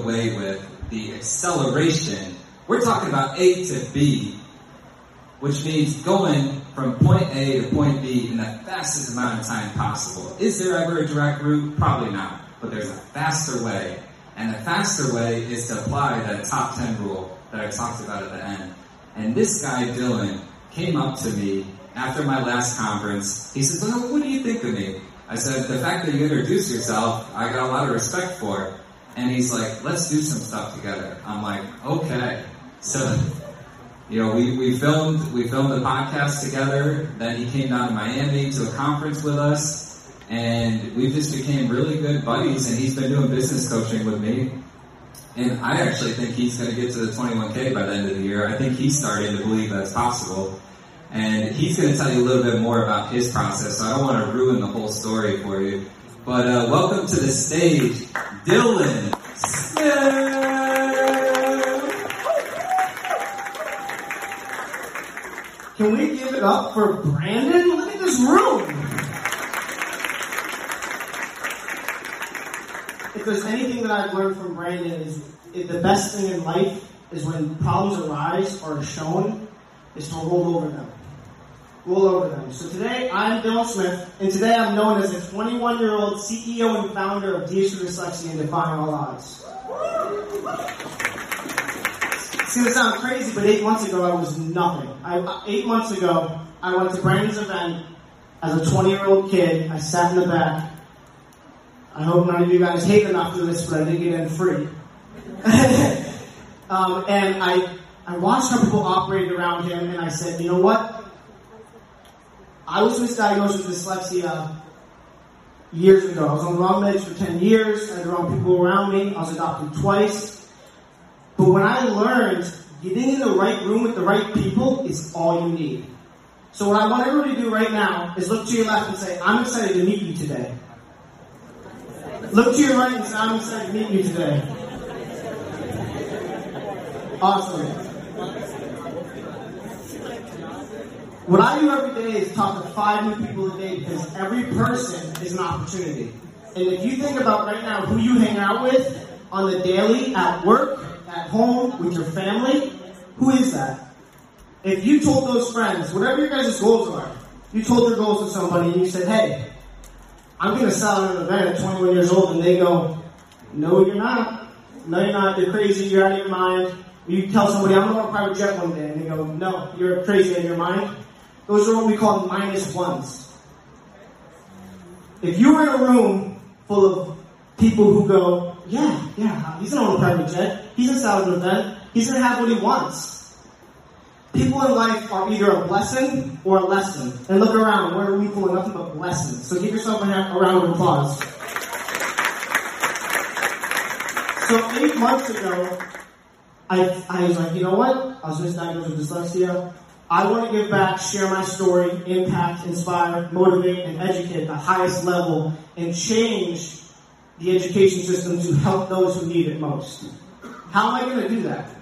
away with the acceleration. We're talking about A to B, which means going from point A to point B in the fastest amount of time possible. Is there ever a direct route? Probably not, but there's a faster way. And the faster way is to apply that top 10 rule that I talked about at the end. And this guy, Dylan, came up to me after my last conference. He says, well, what do you think of me? I said, the fact that you introduced yourself, I got a lot of respect for. And he's like, let's do some stuff together. I'm like, okay. So, you know, we, we filmed, we filmed the podcast together. Then he came down to Miami to a conference with us. And we just became really good buddies and he's been doing business coaching with me. And I actually think he's going to get to the 21K by the end of the year. I think he's starting to believe that's possible. And he's going to tell you a little bit more about his process, so I don't want to ruin the whole story for you. But uh, welcome to the stage, Dylan Smith. Can we give it up for Brandon? Look at this room. If there's anything that I've learned from Brandon is the best thing in life is when problems arise or are shown is to roll over them over them. So today, I'm Bill Smith, and today I'm known as a 21 year old CEO and founder of DSU Dyslexia and Defying All Odds. It's gonna sound crazy, but eight months ago I was nothing. I, eight months ago, I went to Brandon's event as a 20 year old kid. I sat in the back. I hope none of you guys hate him after this, but I did get in free. um, and I, I watched how people operated around him, and I said, you know what? I was misdiagnosed with dyslexia years ago. I was on the wrong meds for 10 years. I had the wrong people around me. I was adopted twice. But when I learned getting in the right room with the right people is all you need. So what I want everybody to do right now is look to your left and say, I'm excited to meet you today. Look to your right and say, I'm excited to meet you today. Awesome. What I do every day is talk to five new people a day because every person is an opportunity. And if you think about right now who you hang out with on the daily, at work, at home, with your family, who is that? If you told those friends, whatever your guys' goals are, you told your goals to somebody and you said, hey, I'm going to sell an event at 21 years old, and they go, no, you're not. No, you're not. You're crazy. You're out of your mind. You tell somebody, I'm going to a private jet one day, and they go, no, you're crazy of your mind. Those are what we call minus ones. If you were in a room full of people who go, yeah, yeah, he's not on a private jet, he's inside an event, he's gonna have what he wants. People in life are either a blessing or a lesson. And look around, where are we of nothing but blessings? So give yourself a, a round of applause. So eight months ago, I, I was like, you know what? I was misdiagnosed with dyslexia. I want to give back, share my story, impact, inspire, motivate, and educate at the highest level and change the education system to help those who need it most. How am I going to do that?